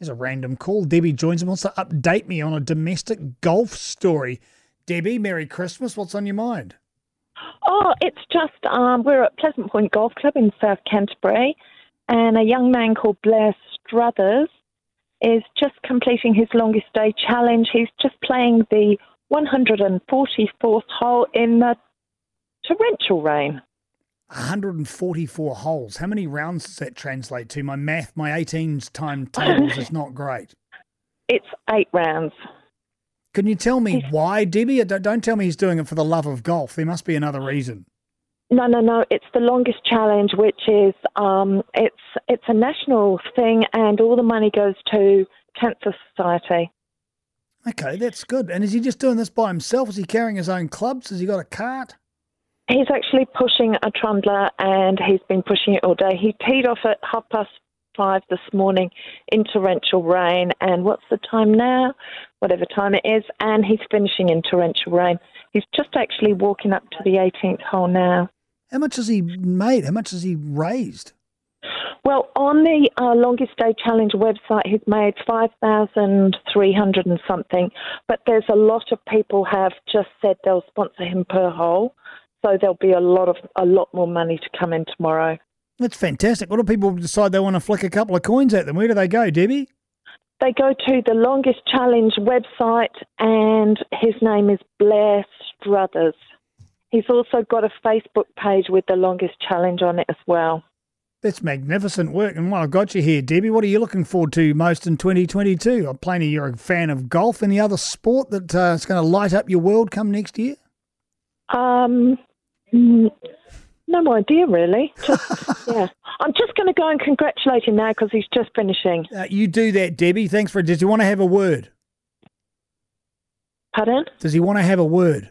There's a random call. Debbie joins him, wants to update me on a domestic golf story. Debbie, Merry Christmas. What's on your mind? Oh, it's just um, we're at Pleasant Point Golf Club in South Canterbury, and a young man called Blair Struthers is just completing his longest day challenge. He's just playing the 144th hole in the torrential rain. 144 holes. How many rounds does that translate to? My math, my 18s time tables is not great. It's eight rounds. Can you tell me why, Debbie? Don't, don't tell me he's doing it for the love of golf. There must be another reason. No, no, no. It's the longest challenge, which is um, it's it's a national thing, and all the money goes to Cancer Society. Okay, that's good. And is he just doing this by himself? Is he carrying his own clubs? Has he got a cart? He's actually pushing a trundler, and he's been pushing it all day. He teed off at half past five this morning in torrential rain, and what's the time now? Whatever time it is, and he's finishing in torrential rain. He's just actually walking up to the 18th hole now. How much has he made? How much has he raised? Well, on the uh, longest day challenge website, he's made five thousand three hundred and something. But there's a lot of people have just said they'll sponsor him per hole, so there'll be a lot of a lot more money to come in tomorrow. That's fantastic. What do people decide they want to flick a couple of coins at them? Where do they go, Debbie? They go to the longest challenge website, and his name is Blair Struthers. He's also got a Facebook page with the longest challenge on it as well. That's magnificent work. And while I've got you here, Debbie, what are you looking forward to most in 2022? I'm plainly you're a fan of golf. Any other sport that's uh, going to light up your world come next year? Um, mm, no idea really. Just, yeah, I'm just going to go and congratulate him now because he's just finishing. Uh, you do that, Debbie. Thanks for it. Does he want to have a word? Pardon? Does he want to have a word?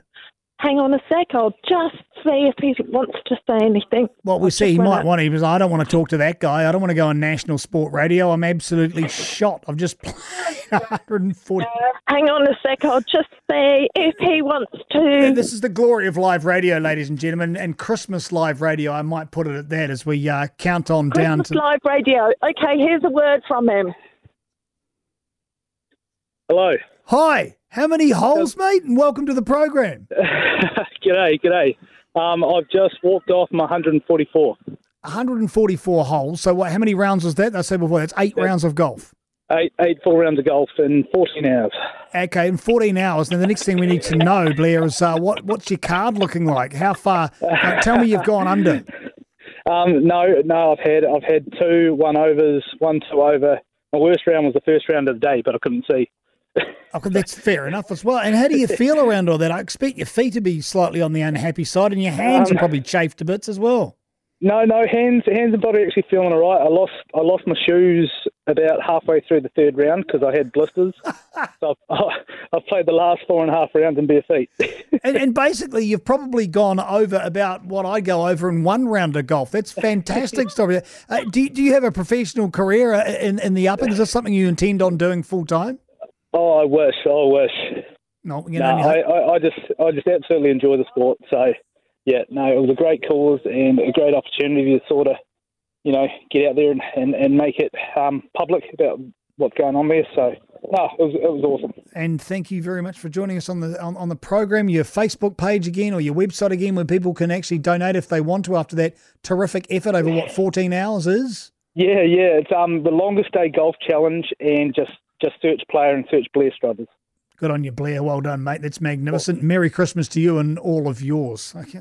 Hang on a sec. I'll just see if he wants to say anything. Well, we see he might out. want to. He was, I don't want to talk to that guy. I don't want to go on national sport radio. I'm absolutely shot. I've just played 140. Hang on a sec. I'll just see if he wants to. This is the glory of live radio, ladies and gentlemen, and Christmas live radio. I might put it at that as we uh, count on down Christmas to. live radio. Okay, here's a word from him. Hello. Hi, how many holes, mate? And welcome to the program. g'day, g'day. Um, I've just walked off my 144. 144 holes. So, what? How many rounds was that? I said before. That's eight rounds of golf. Eight, eight full rounds of golf in 14 hours. Okay, in 14 hours. Now, the next thing we need to know, Blair, is uh, what what's your card looking like? How far? uh, tell me you've gone under. Um, no, no, I've had I've had two one overs, one two over. My worst round was the first round of the day, but I couldn't see. Okay, that's fair enough as well. And how do you feel around all that? I expect your feet to be slightly on the unhappy side, and your hands Um, are probably chafed to bits as well. No, no, hands hands and body actually feeling all right. I lost I lost my shoes about halfway through the third round because I had blisters. so I've, I've played the last four and a half rounds in bare feet. And, and basically, you've probably gone over about what I go over in one round of golf. That's fantastic story. Uh, do, you- do you have a professional career in, in the upping? Is this something you intend on doing full time? Oh, I wish, I wish. No, you No, know, I, I, I just I just absolutely enjoy the sport. So yeah, no, it was a great cause and a great opportunity to sort of, you know, get out there and, and, and make it um, public about what's going on there. So no, it was it was awesome. and thank you very much for joining us on the on, on the program. Your Facebook page again, or your website again, where people can actually donate if they want to after that terrific effort over what fourteen hours is. Yeah, yeah, it's um the longest day golf challenge and just just search player and search Blair Struthers. Good on you, Blair. Well done, mate. That's magnificent. Merry Christmas to you and all of yours. Okay.